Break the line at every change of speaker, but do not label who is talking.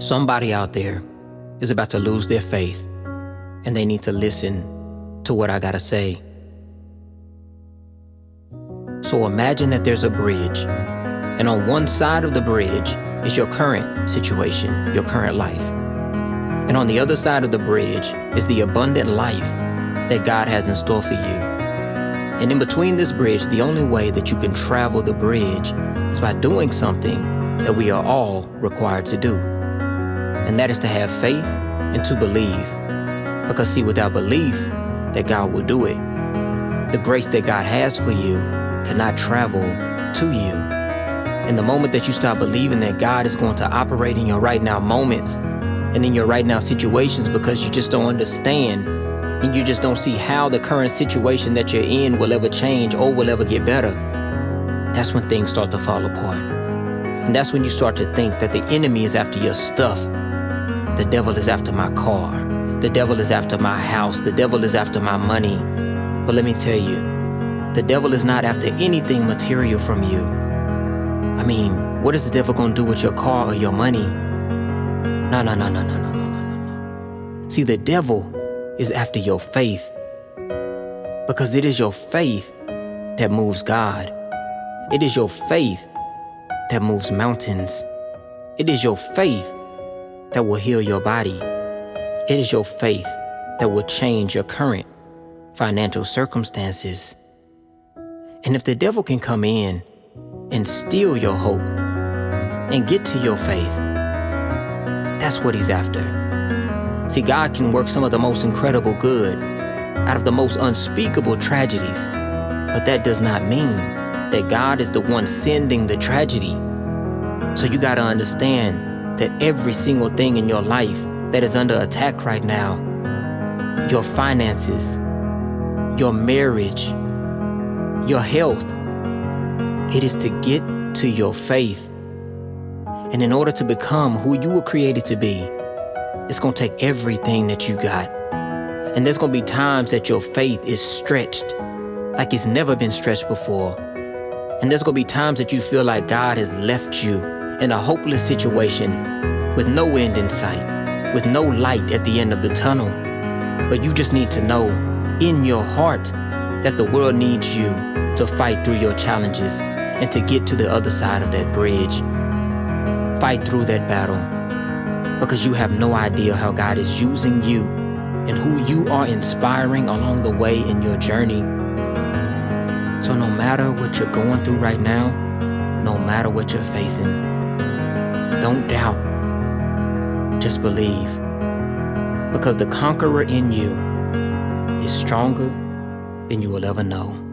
Somebody out there is about to lose their faith, and they need to listen to what I gotta say. So imagine that there's a bridge, and on one side of the bridge is your current situation, your current life. And on the other side of the bridge is the abundant life that God has in store for you. And in between this bridge, the only way that you can travel the bridge is by doing something that we are all required to do. And that is to have faith and to believe. Because, see, without belief that God will do it, the grace that God has for you cannot travel to you. And the moment that you stop believing that God is going to operate in your right now moments and in your right now situations because you just don't understand and you just don't see how the current situation that you're in will ever change or will ever get better, that's when things start to fall apart. And that's when you start to think that the enemy is after your stuff. The devil is after my car. The devil is after my house. The devil is after my money. But let me tell you, the devil is not after anything material from you. I mean, what is the devil gonna do with your car or your money? No, no, no, no, no, no, no, no, no. See, the devil is after your faith. Because it is your faith that moves God. It is your faith that moves mountains. It is your faith that will heal your body. It is your faith that will change your current financial circumstances. And if the devil can come in and steal your hope and get to your faith, that's what he's after. See, God can work some of the most incredible good out of the most unspeakable tragedies. But that does not mean that God is the one sending the tragedy. So you got to understand that every single thing in your life that is under attack right now, your finances, your marriage, your health, it is to get to your faith. And in order to become who you were created to be, it's gonna take everything that you got. And there's gonna be times that your faith is stretched like it's never been stretched before. And there's gonna be times that you feel like God has left you in a hopeless situation with no end in sight, with no light at the end of the tunnel. But you just need to know in your heart that the world needs you to fight through your challenges and to get to the other side of that bridge. Fight through that battle because you have no idea how God is using you and who you are inspiring along the way in your journey. So, no matter what you're going through right now, no matter what you're facing, don't doubt. Just believe. Because the conqueror in you is stronger than you will ever know.